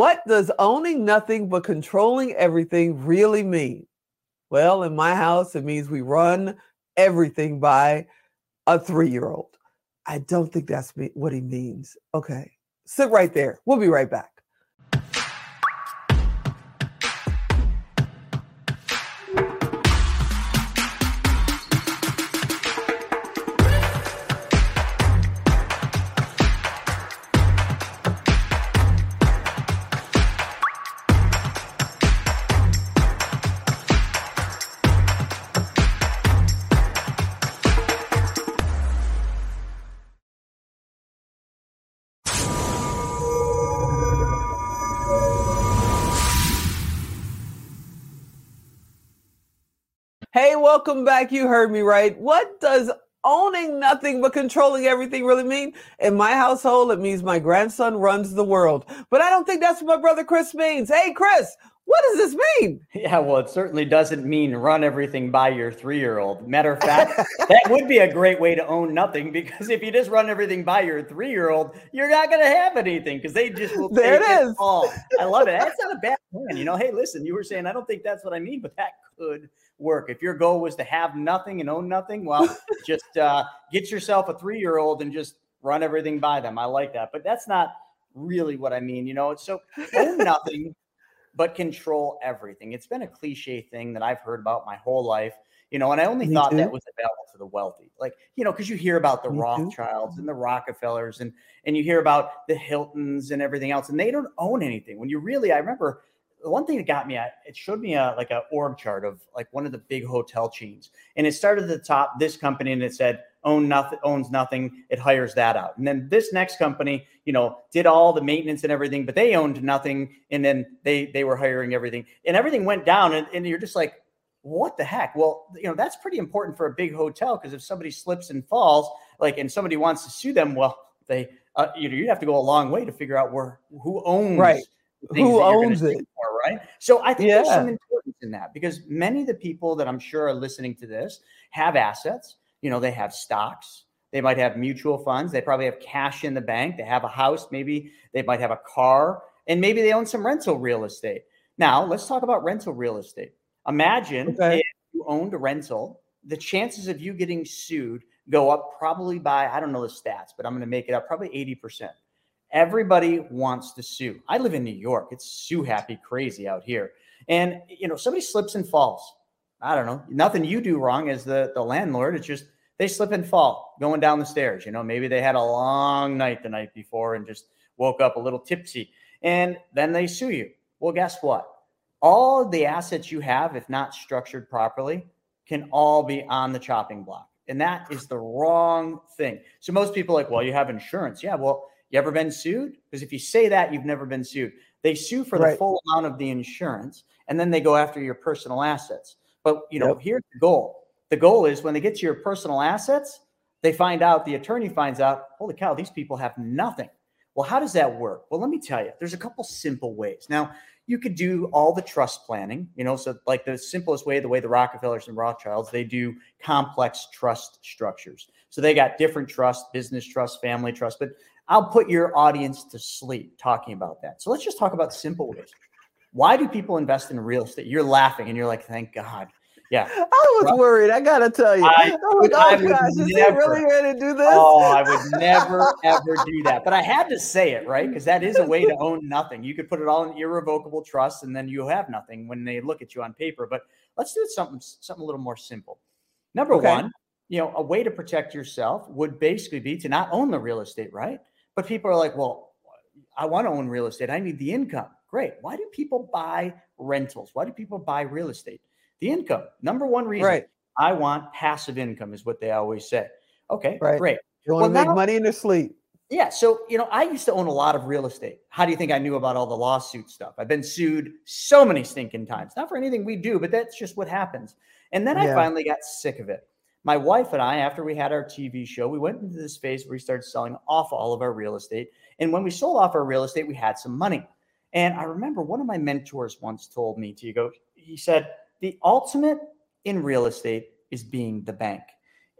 What does owning nothing but controlling everything really mean? Well, in my house, it means we run everything by a three year old. I don't think that's what he means. Okay, sit right there. We'll be right back. Welcome back. You heard me right. What does owning nothing but controlling everything really mean? In my household, it means my grandson runs the world. But I don't think that's what my brother Chris means. Hey, Chris, what does this mean? Yeah, well, it certainly doesn't mean run everything by your three year old. Matter of fact, that would be a great way to own nothing because if you just run everything by your three year old, you're not going to have anything because they just will there it is. all. I love it. That's not a bad plan. You know, hey, listen, you were saying, I don't think that's what I mean, but that could work. If your goal was to have nothing and own nothing, well, just uh, get yourself a three year old and just run everything by them. I like that. But that's not really what I mean. You know, so own nothing, but control everything. It's been a cliche thing that I've heard about my whole life. You know, and I only Me thought too. that was available to the wealthy. Like, you know, because you hear about the Me Rothschilds too. and the Rockefellers and and you hear about the Hiltons and everything else, and they don't own anything. When you really, I remember the one thing that got me at it showed me a like a org chart of like one of the big hotel chains and it started at the top this company and it said own nothing owns nothing it hires that out. And then this next company you know did all the maintenance and everything but they owned nothing and then they they were hiring everything. And everything went down and, and you're just like what the heck? Well you know that's pretty important for a big hotel because if somebody slips and falls like and somebody wants to sue them well they uh, you know you have to go a long way to figure out where who owns right. who owns it. for, right? So i think yeah. there's some importance in that because many of the people that i'm sure are listening to this have assets you know they have stocks they might have mutual funds they probably have cash in the bank they have a house maybe they might have a car and maybe they own some rental real estate now let's talk about rental real estate imagine okay. if you owned a rental the chances of you getting sued go up probably by i don't know the stats but i'm going to make it up probably 80% Everybody wants to sue. I live in New York. It's sue happy crazy out here. And you know, somebody slips and falls. I don't know. Nothing you do wrong as the, the landlord. It's just they slip and fall going down the stairs. You know, maybe they had a long night the night before and just woke up a little tipsy. And then they sue you. Well, guess what? All the assets you have, if not structured properly, can all be on the chopping block. And that is the wrong thing. So most people are like, well, you have insurance. Yeah, well, you ever been sued? Because if you say that, you've never been sued. They sue for right. the full amount of the insurance and then they go after your personal assets. But you know, yep. here's the goal. The goal is when they get to your personal assets, they find out, the attorney finds out, holy cow, these people have nothing. Well, how does that work? Well, let me tell you, there's a couple simple ways. Now, you could do all the trust planning, you know, so like the simplest way, the way the Rockefellers and Rothschilds, they do complex trust structures. So they got different trust, business trust, family trust, but I'll put your audience to sleep talking about that. So let's just talk about simple ways. Why do people invest in real estate? You're laughing and you're like, thank God. Yeah. I was worried. I gotta tell you. I, I was, oh I gosh, is never, he really going to do this? Oh, I would never ever do that. But I had to say it, right? Because that is a way to own nothing. You could put it all in irrevocable trust and then you have nothing when they look at you on paper. But let's do something something a little more simple. Number okay. one, you know, a way to protect yourself would basically be to not own the real estate, right? But people are like, well, I want to own real estate. I need the income. Great. Why do people buy rentals? Why do people buy real estate? The income. Number one reason. Right. I want passive income is what they always say. Okay, right. great. You want well, to make money in their sleep. Yeah. So, you know, I used to own a lot of real estate. How do you think I knew about all the lawsuit stuff? I've been sued so many stinking times. Not for anything we do, but that's just what happens. And then yeah. I finally got sick of it my wife and I, after we had our TV show, we went into this phase where we started selling off all of our real estate. And when we sold off our real estate, we had some money. And I remember one of my mentors once told me to go, he said, the ultimate in real estate is being the bank.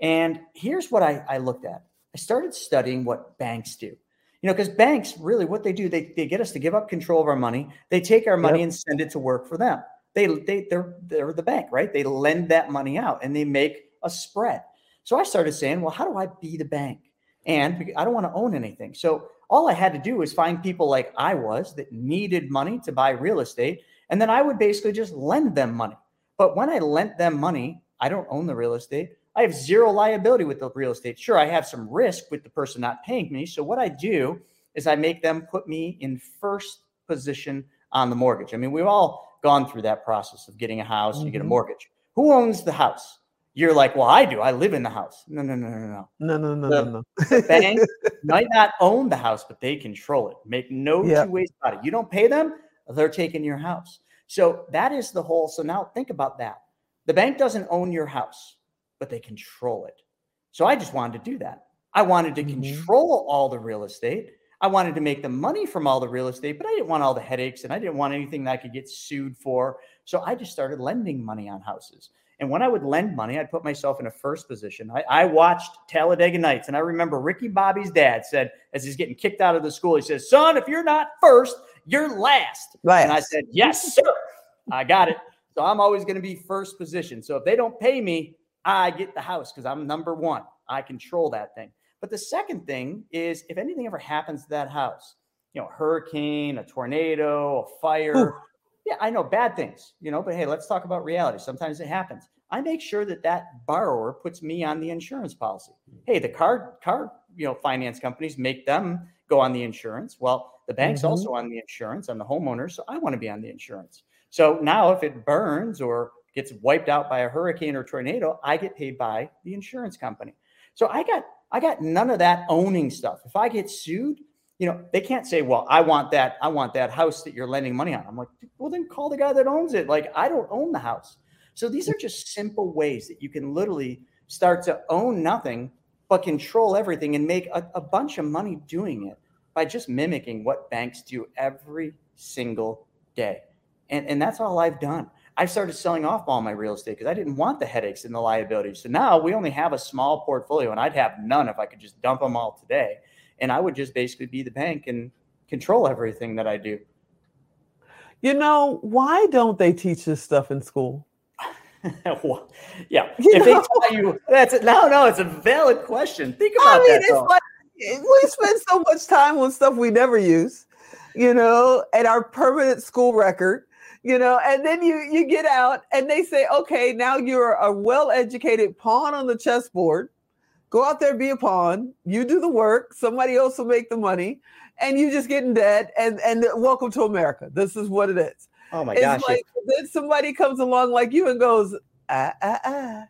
And here's what I, I looked at I started studying what banks do. You know, because banks really what they do, they, they get us to give up control of our money. They take our money yep. and send it to work for them. They they they're they're the bank, right? They lend that money out and they make a spread. So I started saying, well, how do I be the bank? And I don't want to own anything. So all I had to do was find people like I was that needed money to buy real estate. And then I would basically just lend them money. But when I lent them money, I don't own the real estate. I have zero liability with the real estate. Sure, I have some risk with the person not paying me. So what I do is I make them put me in first position on the mortgage. I mean, we've all gone through that process of getting a house, mm-hmm. you get a mm-hmm. mortgage. Who owns the house? You're like, well, I do. I live in the house. No, no, no, no, no. No, no, no, the, no, no. the bank might not own the house, but they control it. Make no yep. two ways about it. You don't pay them, they're taking your house. So that is the whole. So now think about that. The bank doesn't own your house, but they control it. So I just wanted to do that. I wanted to mm-hmm. control all the real estate. I wanted to make the money from all the real estate, but I didn't want all the headaches and I didn't want anything that I could get sued for. So I just started lending money on houses. And when I would lend money, I'd put myself in a first position. I, I, watched Talladega Nights, and I remember Ricky Bobby's dad said, as he's getting kicked out of the school, he says, Son, if you're not first, you're last. last. And I said, Yes, sir. I got it. So I'm always going to be first position. So if they don't pay me, I get the house because I'm number one. I control that thing. But the second thing is if anything ever happens to that house, you know, a hurricane, a tornado, a fire, Ooh. Yeah, I know bad things, you know, but hey, let's talk about reality. Sometimes it happens. I make sure that that borrower puts me on the insurance policy. Hmm. Hey, the car car you know finance companies make them go on the insurance. Well, the bank's mm-hmm. also on the insurance. I'm the homeowner, so I want to be on the insurance. So now, if it burns or gets wiped out by a hurricane or tornado, I get paid by the insurance company. So I got I got none of that owning stuff. If I get sued, you know, they can't say, well, I want that, I want that house that you're lending money on. I'm like, well, then call the guy that owns it. Like, I don't own the house. So these are just simple ways that you can literally start to own nothing, but control everything and make a, a bunch of money doing it by just mimicking what banks do every single day. And, and that's all I've done. I started selling off all my real estate because I didn't want the headaches and the liabilities. So now we only have a small portfolio, and I'd have none if I could just dump them all today and I would just basically be the bank and control everything that I do. You know, why don't they teach this stuff in school? yeah, you if know? they tell you that's it. No, no, it's a valid question. Think about I mean, that. It's like we spend so much time on stuff we never use, you know, and our permanent school record you know and then you you get out and they say okay now you're a well-educated pawn on the chessboard Go out there, be a pawn. You do the work. Somebody else will make the money, and you just get in debt. And and welcome to America. This is what it is. Oh my it's gosh! Like, then somebody comes along like you and goes, ah ah ah.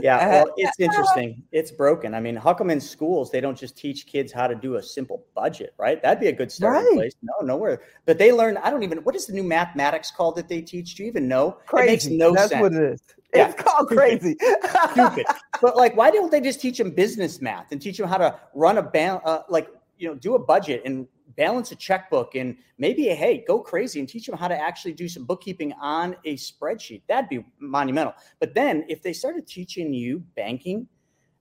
Yeah, ah, well, it's interesting. It's broken. I mean, how come in schools they don't just teach kids how to do a simple budget, right? That'd be a good starting right. place. No, nowhere. But they learn. I don't even. What is the new mathematics called that they teach? Do you even know? Crazy. It makes no That's sense. That's what it is. Yeah. It's called crazy. Stupid. But like, why don't they just teach them business math and teach them how to run a ban, uh, like, you know, do a budget and balance a checkbook and maybe, hey, go crazy and teach them how to actually do some bookkeeping on a spreadsheet. That'd be monumental. But then if they started teaching you banking,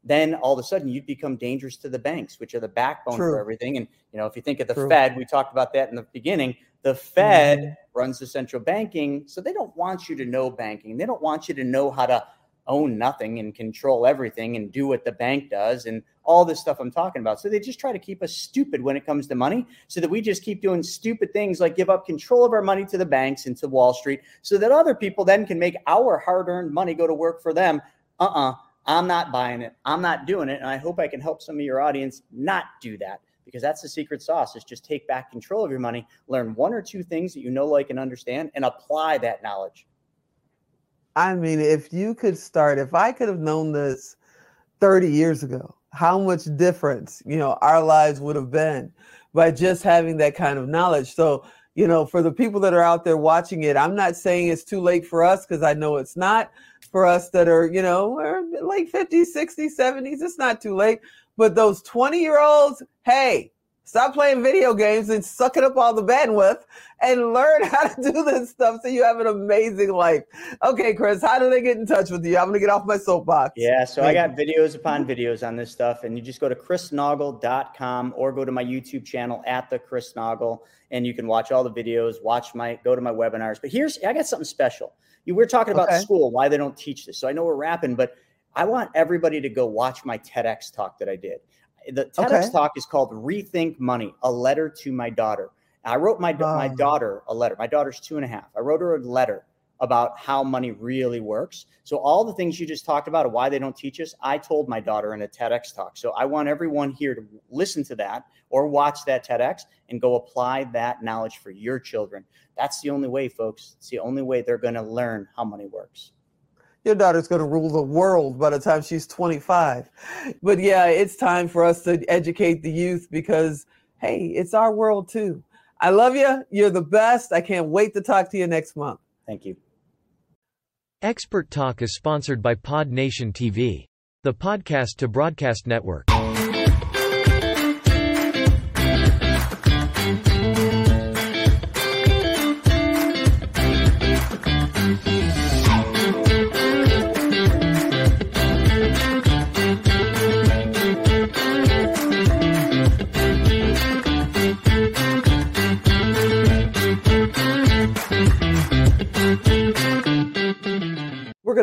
then all of a sudden you'd become dangerous to the banks, which are the backbone True. for everything. And you know, if you think of the True. Fed, we talked about that in the beginning. The Fed mm-hmm. runs the central banking, so they don't want you to know banking. They don't want you to know how to own nothing and control everything and do what the bank does and all this stuff I'm talking about. So they just try to keep us stupid when it comes to money so that we just keep doing stupid things like give up control of our money to the banks and to Wall Street so that other people then can make our hard earned money go to work for them. Uh uh-uh, uh, I'm not buying it. I'm not doing it. And I hope I can help some of your audience not do that because that's the secret sauce is just take back control of your money, learn one or two things that you know, like, and understand, and apply that knowledge. I mean, if you could start, if I could have known this 30 years ago, how much difference, you know, our lives would have been by just having that kind of knowledge. So, you know, for the people that are out there watching it, I'm not saying it's too late for us because I know it's not for us that are, you know, late 50s, 60s, 70s. It's not too late. But those 20 year olds, hey, Stop playing video games and sucking up all the bandwidth and learn how to do this stuff so you have an amazing life. Okay, Chris, how do they get in touch with you? I'm going to get off my soapbox. Yeah, so Thank I got you. videos upon videos on this stuff. And you just go to chrisnaugle.com or go to my YouTube channel at the Chris Naugle and you can watch all the videos, watch my, go to my webinars. But here's, I got something special. You, we're talking about okay. school, why they don't teach this. So I know we're wrapping, but I want everybody to go watch my TEDx talk that I did the TEDx okay. talk is called Rethink Money, a letter to my daughter. I wrote my, my daughter a letter. My daughter's two and a half. I wrote her a letter about how money really works. So all the things you just talked about why they don't teach us, I told my daughter in a TEDx talk. So I want everyone here to listen to that or watch that TEDx and go apply that knowledge for your children. That's the only way, folks. It's the only way they're going to learn how money works your daughter's going to rule the world by the time she's 25. But yeah, it's time for us to educate the youth because, hey, it's our world too. I love you. You're the best. I can't wait to talk to you next month. Thank you. Expert Talk is sponsored by Pod Nation TV, the podcast to broadcast network.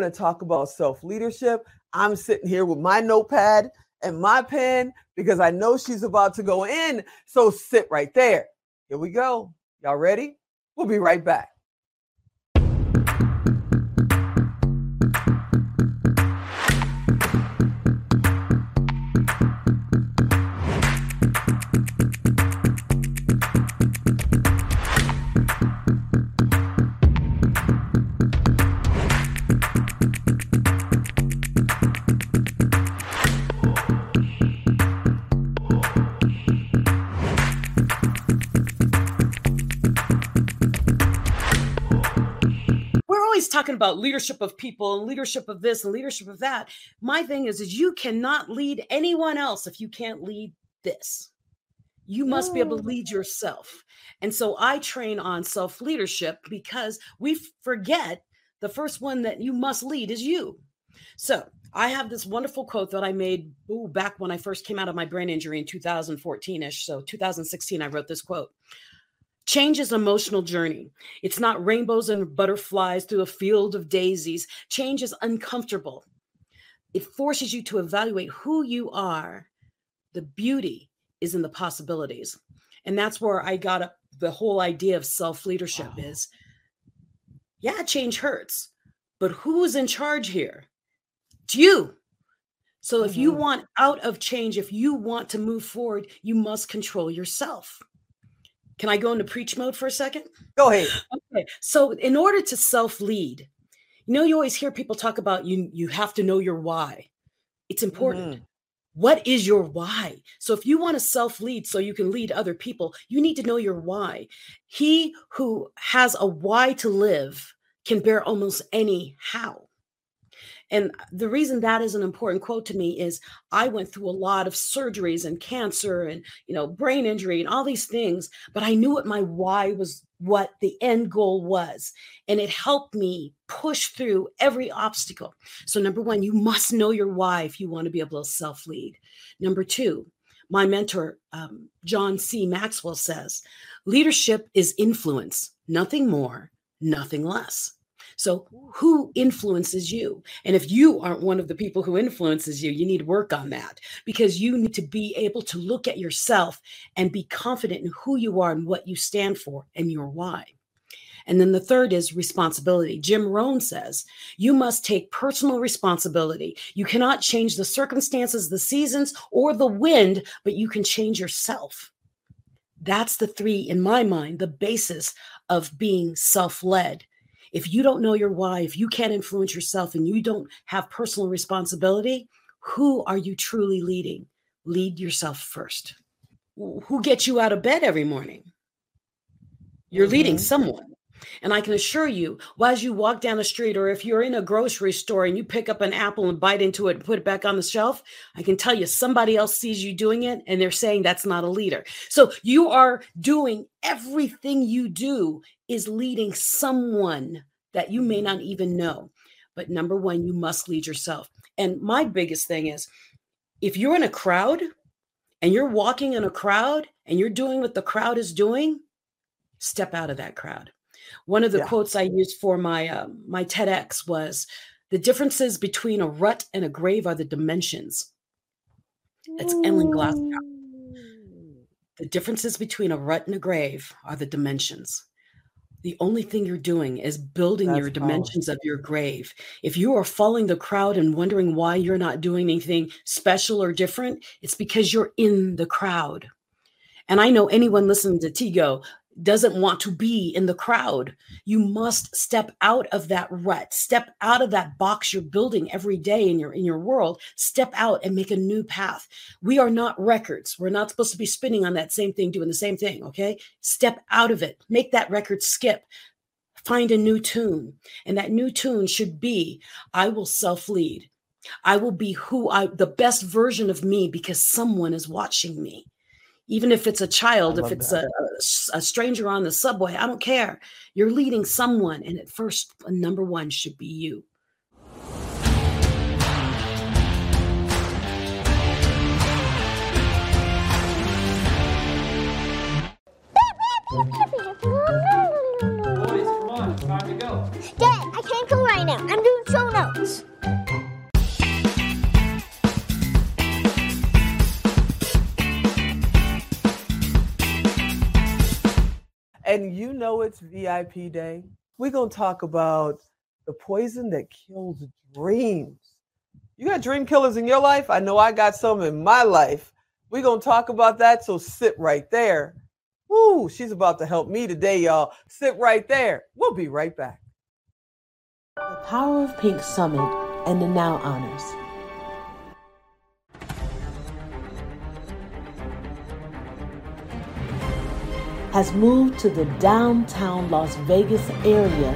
To talk about self leadership. I'm sitting here with my notepad and my pen because I know she's about to go in. So sit right there. Here we go. Y'all ready? We'll be right back. Talking about leadership of people and leadership of this and leadership of that. My thing is, is you cannot lead anyone else if you can't lead this. You must be able to mm. lead yourself. And so I train on self leadership because we forget the first one that you must lead is you. So I have this wonderful quote that I made ooh, back when I first came out of my brain injury in 2014 ish. So 2016, I wrote this quote Change is an emotional journey. It's not rainbows and butterflies through a field of daisies. Change is uncomfortable. It forces you to evaluate who you are. The beauty is in the possibilities. And that's where I got up the whole idea of self leadership wow. is yeah, change hurts, but who's in charge here? It's you. So if mm-hmm. you want out of change, if you want to move forward, you must control yourself. Can I go into preach mode for a second? Go ahead. Okay. So, in order to self lead, you know, you always hear people talk about you, you have to know your why. It's important. Mm-hmm. What is your why? So, if you want to self lead so you can lead other people, you need to know your why. He who has a why to live can bear almost any how. And the reason that is an important quote to me is I went through a lot of surgeries and cancer and, you know, brain injury and all these things, but I knew what my why was, what the end goal was. And it helped me push through every obstacle. So, number one, you must know your why if you want to be able to self lead. Number two, my mentor, um, John C. Maxwell, says leadership is influence, nothing more, nothing less. So, who influences you? And if you aren't one of the people who influences you, you need to work on that because you need to be able to look at yourself and be confident in who you are and what you stand for and your why. And then the third is responsibility. Jim Rohn says, you must take personal responsibility. You cannot change the circumstances, the seasons, or the wind, but you can change yourself. That's the three, in my mind, the basis of being self led if you don't know your why, if you can't influence yourself and you don't have personal responsibility, who are you truly leading? Lead yourself first. Who gets you out of bed every morning? You're mm-hmm. leading someone. And I can assure you, well, as you walk down the street, or if you're in a grocery store and you pick up an apple and bite into it and put it back on the shelf, I can tell you somebody else sees you doing it and they're saying that's not a leader. So you are doing everything you do is leading someone that you may not even know. But number one, you must lead yourself. And my biggest thing is if you're in a crowd and you're walking in a crowd and you're doing what the crowd is doing, step out of that crowd. One of the yeah. quotes I used for my uh, my TEDx was, "The differences between a rut and a grave are the dimensions." That's Ellen Glasgow. The differences between a rut and a grave are the dimensions the only thing you're doing is building That's your dimensions powerful. of your grave. If you are following the crowd and wondering why you're not doing anything special or different, it's because you're in the crowd. And I know anyone listening to TGo doesn't want to be in the crowd. You must step out of that rut, step out of that box you're building every day in your in your world, step out and make a new path. We are not records. We're not supposed to be spinning on that same thing doing the same thing, okay? Step out of it. Make that record skip. Find a new tune. And that new tune should be I will self-lead. I will be who I the best version of me because someone is watching me even if it's a child, if it's a, a, stranger on the subway, I don't care. You're leading someone, and at first, uh, number one should be you. Boys, come on, it's time to go. Dad, I can't go right now. I'm doing show notes. And you know it's VIP day. We're going to talk about the poison that kills dreams. You got dream killers in your life? I know I got some in my life. We're going to talk about that. So sit right there. Woo, she's about to help me today, y'all. Sit right there. We'll be right back. The Power of Pink Summit and the Now Honors. Has moved to the downtown Las Vegas area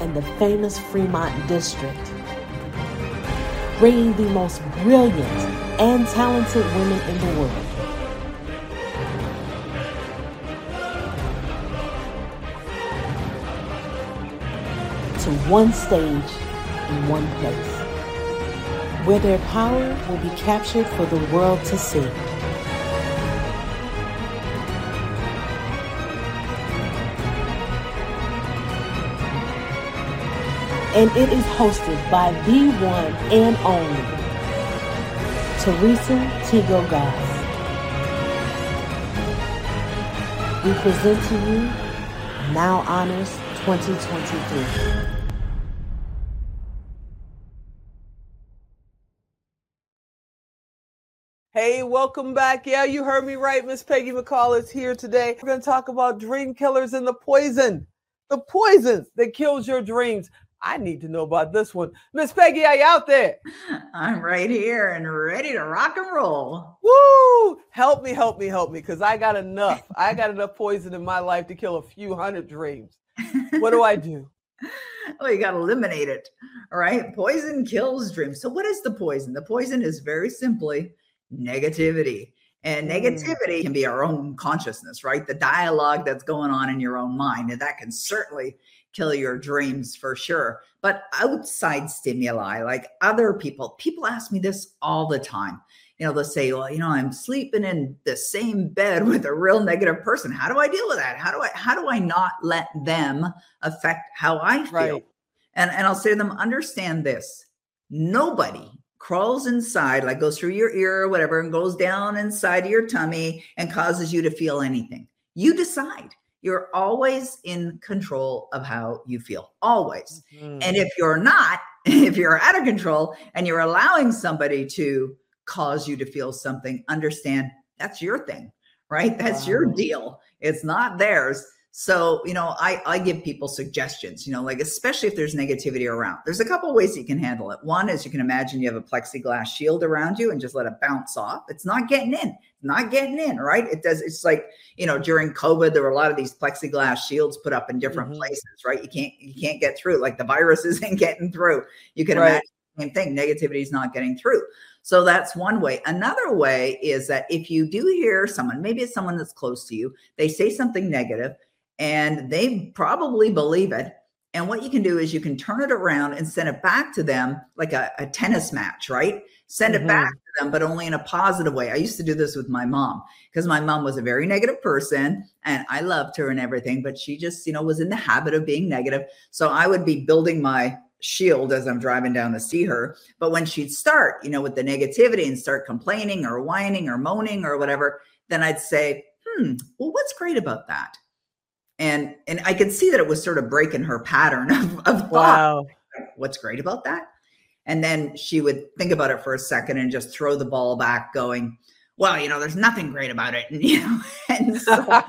and the famous Fremont district, bringing the most brilliant and talented women in the world. To one stage in one place, where their power will be captured for the world to see. And it is hosted by the one and only Theresa TGo Goss. We present to you Now Honors 2023. Hey, welcome back. Yeah, you heard me right. Miss Peggy McColl is here today. We're going to talk about dream killers and the poison, the poison that kills your dreams. I need to know about this one. Miss Peggy, are you out there? I'm right here and ready to rock and roll. Woo! Help me, help me, help me, because I got enough. I got enough poison in my life to kill a few hundred dreams. What do I do? well, you got to eliminate it. All right. Poison kills dreams. So, what is the poison? The poison is very simply negativity. And mm. negativity can be our own consciousness, right? The dialogue that's going on in your own mind. And that can certainly kill your dreams for sure. But outside stimuli, like other people, people ask me this all the time. You know, they'll say, well, you know, I'm sleeping in the same bed with a real negative person. How do I deal with that? How do I how do I not let them affect how I feel? Right. And and I'll say to them, understand this. Nobody crawls inside, like goes through your ear or whatever, and goes down inside of your tummy and causes you to feel anything. You decide you're always in control of how you feel, always. Mm-hmm. And if you're not, if you're out of control and you're allowing somebody to cause you to feel something, understand that's your thing, right? That's wow. your deal. It's not theirs. So, you know, I, I give people suggestions, you know, like especially if there's negativity around. There's a couple of ways you can handle it. One is you can imagine you have a plexiglass shield around you and just let it bounce off. It's not getting in, not getting in, right? It does. It's like, you know, during COVID, there were a lot of these plexiglass shields put up in different mm-hmm. places, right? You can't, you can't get through. Like the virus isn't getting through. You can right. imagine the same thing. Negativity is not getting through. So that's one way. Another way is that if you do hear someone, maybe it's someone that's close to you, they say something negative and they probably believe it. And what you can do is you can turn it around and send it back to them like a, a tennis match, right? Send mm-hmm. it back to them, but only in a positive way. I used to do this with my mom because my mom was a very negative person and I loved her and everything, but she just, you know, was in the habit of being negative. So I would be building my shield as I'm driving down to see her. But when she'd start, you know, with the negativity and start complaining or whining or moaning or whatever, then I'd say, hmm, well, what's great about that? And and I could see that it was sort of breaking her pattern of, of thought. Wow. What's great about that? And then she would think about it for a second and just throw the ball back, going, "Well, you know, there's nothing great about it." And you know, and so,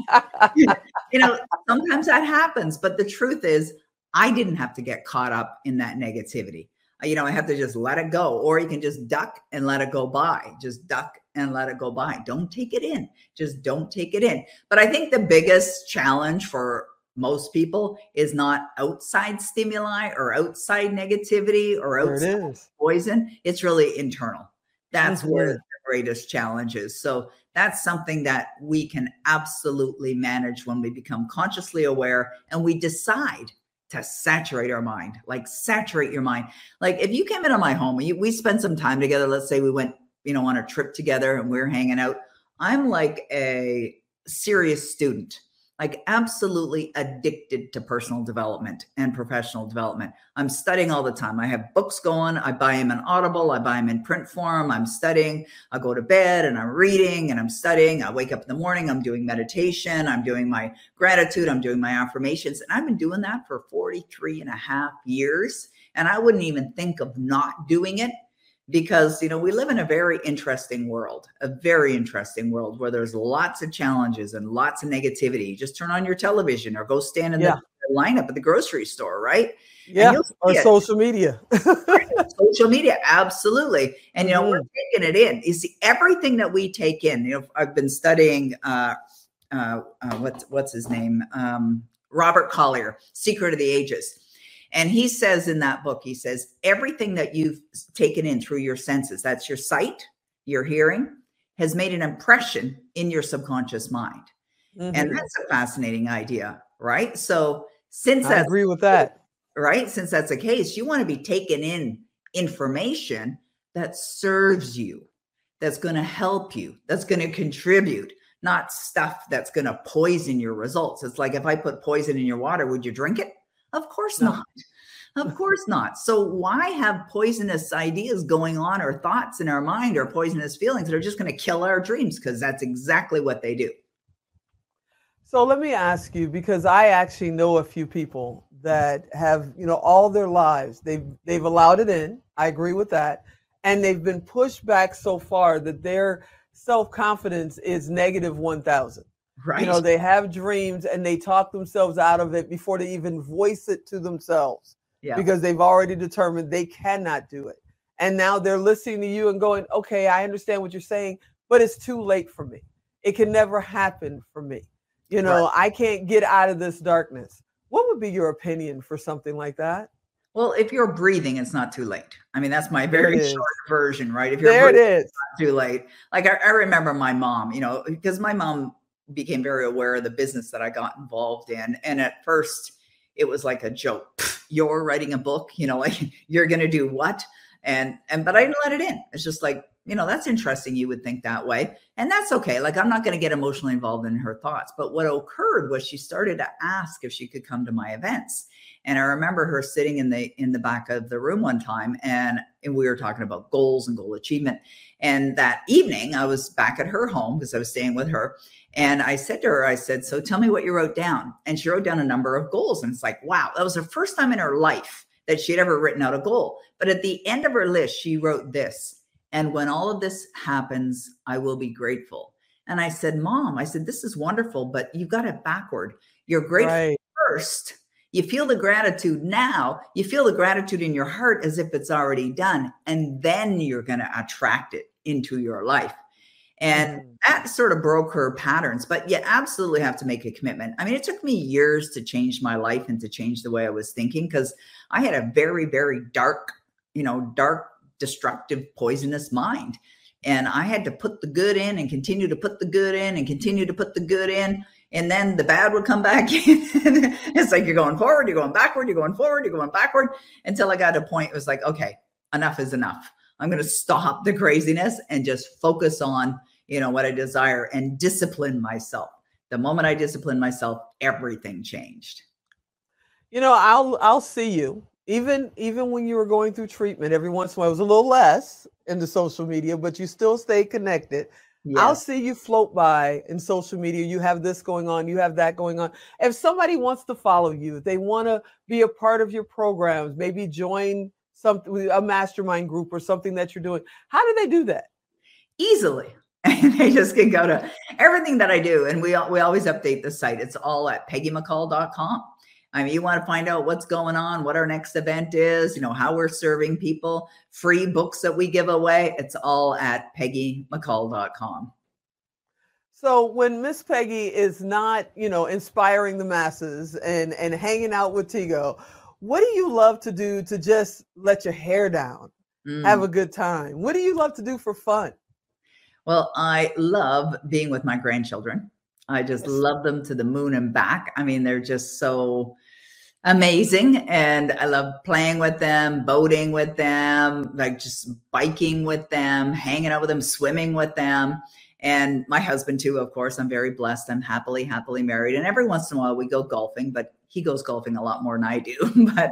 you know, sometimes that happens. But the truth is, I didn't have to get caught up in that negativity. You know, I have to just let it go, or you can just duck and let it go by. Just duck and let it go by. Don't take it in. Just don't take it in. But I think the biggest challenge for most people is not outside stimuli or outside negativity or outside it poison. It's really internal. That's mm-hmm. where the greatest challenge is. So that's something that we can absolutely manage when we become consciously aware and we decide to saturate our mind like saturate your mind like if you came into my home we, we spent some time together let's say we went you know, on a trip together and we're hanging out. I'm like a serious student, like absolutely addicted to personal development and professional development. I'm studying all the time. I have books going. I buy them in Audible. I buy them in print form. I'm studying. I go to bed and I'm reading and I'm studying. I wake up in the morning. I'm doing meditation. I'm doing my gratitude. I'm doing my affirmations. And I've been doing that for 43 and a half years. And I wouldn't even think of not doing it because you know we live in a very interesting world a very interesting world where there's lots of challenges and lots of negativity. Just turn on your television or go stand in yeah. the lineup at the grocery store right? Yeah or it. social media. Social media absolutely. And you know mm. we're taking it in. You see everything that we take in you know i've been studying uh uh, uh what's what's his name? Um robert collier secret of the ages and he says in that book, he says, everything that you've taken in through your senses, that's your sight, your hearing, has made an impression in your subconscious mind. Mm-hmm. And that's a fascinating idea, right? So, since I agree with that, right? Since that's the case, you want to be taking in information that serves you, that's going to help you, that's going to contribute, not stuff that's going to poison your results. It's like if I put poison in your water, would you drink it? Of course no. not. Of course not. So why have poisonous ideas going on or thoughts in our mind or poisonous feelings that are just going to kill our dreams? Because that's exactly what they do. So let me ask you, because I actually know a few people that have, you know, all their lives they've they've allowed it in. I agree with that, and they've been pushed back so far that their self confidence is negative one thousand. Right. You know, they have dreams and they talk themselves out of it before they even voice it to themselves. Yeah. Because they've already determined they cannot do it. And now they're listening to you and going, okay, I understand what you're saying, but it's too late for me. It can never happen for me. You know, right. I can't get out of this darkness. What would be your opinion for something like that? Well, if you're breathing, it's not too late. I mean, that's my very short version, right? If you're there, breathing, it is. too late. Like I, I remember my mom, you know, because my mom became very aware of the business that I got involved in. And at first, it was like a joke. You're writing a book, you know, like you're going to do what? And and but I didn't let it in. It's just like, you know, that's interesting. You would think that way. And that's okay. Like I'm not going to get emotionally involved in her thoughts. But what occurred was she started to ask if she could come to my events. And I remember her sitting in the in the back of the room one time and, and we were talking about goals and goal achievement. And that evening I was back at her home because I was staying with her and I said to her, I said, So tell me what you wrote down. And she wrote down a number of goals. And it's like, wow, that was the first time in her life that she had ever written out a goal. But at the end of her list, she wrote this. And when all of this happens, I will be grateful. And I said, Mom, I said, this is wonderful, but you've got it backward. You're grateful right. first. You feel the gratitude now. You feel the gratitude in your heart as if it's already done. And then you're going to attract it into your life. And mm. that sort of broke her patterns. But you absolutely have to make a commitment. I mean, it took me years to change my life and to change the way I was thinking because I had a very, very dark, you know, dark, destructive, poisonous mind. And I had to put the good in and continue to put the good in and continue to put the good in. And then the bad would come back in. it's like you're going forward, you're going backward, you're going forward, you're going backward until I got to a point, it was like, okay, enough is enough. I'm going to stop the craziness and just focus on, you know, what I desire and discipline myself. The moment I disciplined myself, everything changed. You know, I'll I'll see you even even when you were going through treatment. Every once in a while, it was a little less in the social media, but you still stay connected. Yes. I'll see you float by in social media. You have this going on, you have that going on. If somebody wants to follow you, they want to be a part of your programs, maybe join something a mastermind group or something that you're doing. How do they do that? Easily. they just can go to everything that I do. And we we always update the site. It's all at peggymccoll.com. I mean, you want to find out what's going on, what our next event is, you know, how we're serving people, free books that we give away. It's all at peggymccoll.com. So when Miss Peggy is not, you know, inspiring the masses and and hanging out with TGo, what do you love to do to just let your hair down, mm. have a good time? What do you love to do for fun? Well, I love being with my grandchildren. I just love them to the moon and back. I mean, they're just so amazing and i love playing with them boating with them like just biking with them hanging out with them swimming with them and my husband too of course i'm very blessed. I'm happily happily married. And every once in a while we go golfing but he goes golfing a lot more than i do. But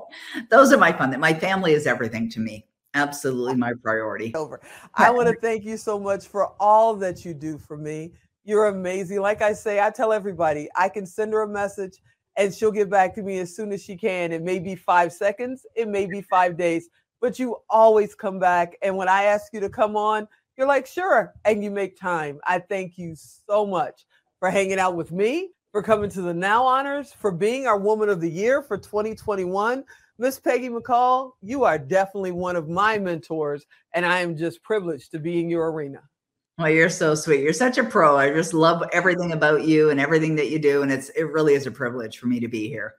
those are my fun that my family is everything to me. Absolutely my priority. Over. I want to thank you so much for all that you do for me. You're amazing. Like i say i tell everybody i can send her a message and she'll get back to me as soon as she can. It may be five seconds, it may be five days, but you always come back. And when I ask you to come on, you're like, sure. And you make time. I thank you so much for hanging out with me, for coming to the Now Honors, for being our Woman of the Year for 2021. Miss Peggy McColl, you are definitely one of my mentors, and I am just privileged to be in your arena. Well, you're so sweet. You're such a pro. I just love everything about you and everything that you do. And it's it really is a privilege for me to be here.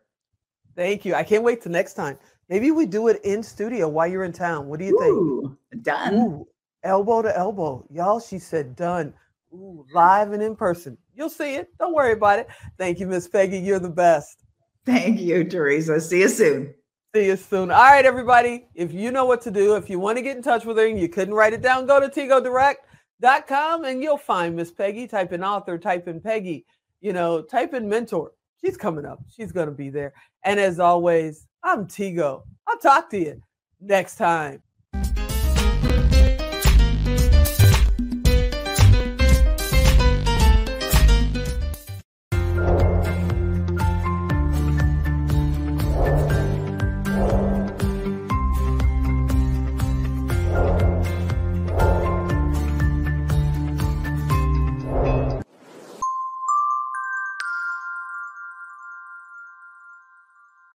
Thank you. I can't wait to next time. Maybe we do it in studio while you're in town. What do you Ooh, think? Done. Ooh, elbow to elbow. Y'all, she said done. Ooh, live and in person. You'll see it. Don't worry about it. Thank you, Miss Peggy. You're the best. Thank you, Theresa. See you soon. See you soon. All right, everybody. If you know what to do, if you want to get in touch with her and you couldn't write it down, go to TGo Direct dot com and you'll find Miss Peggy. Type in author, type in Peggy, you know, type in mentor. She's coming up. She's going to be there. And as always, I'm TGo. I'll talk to you next time.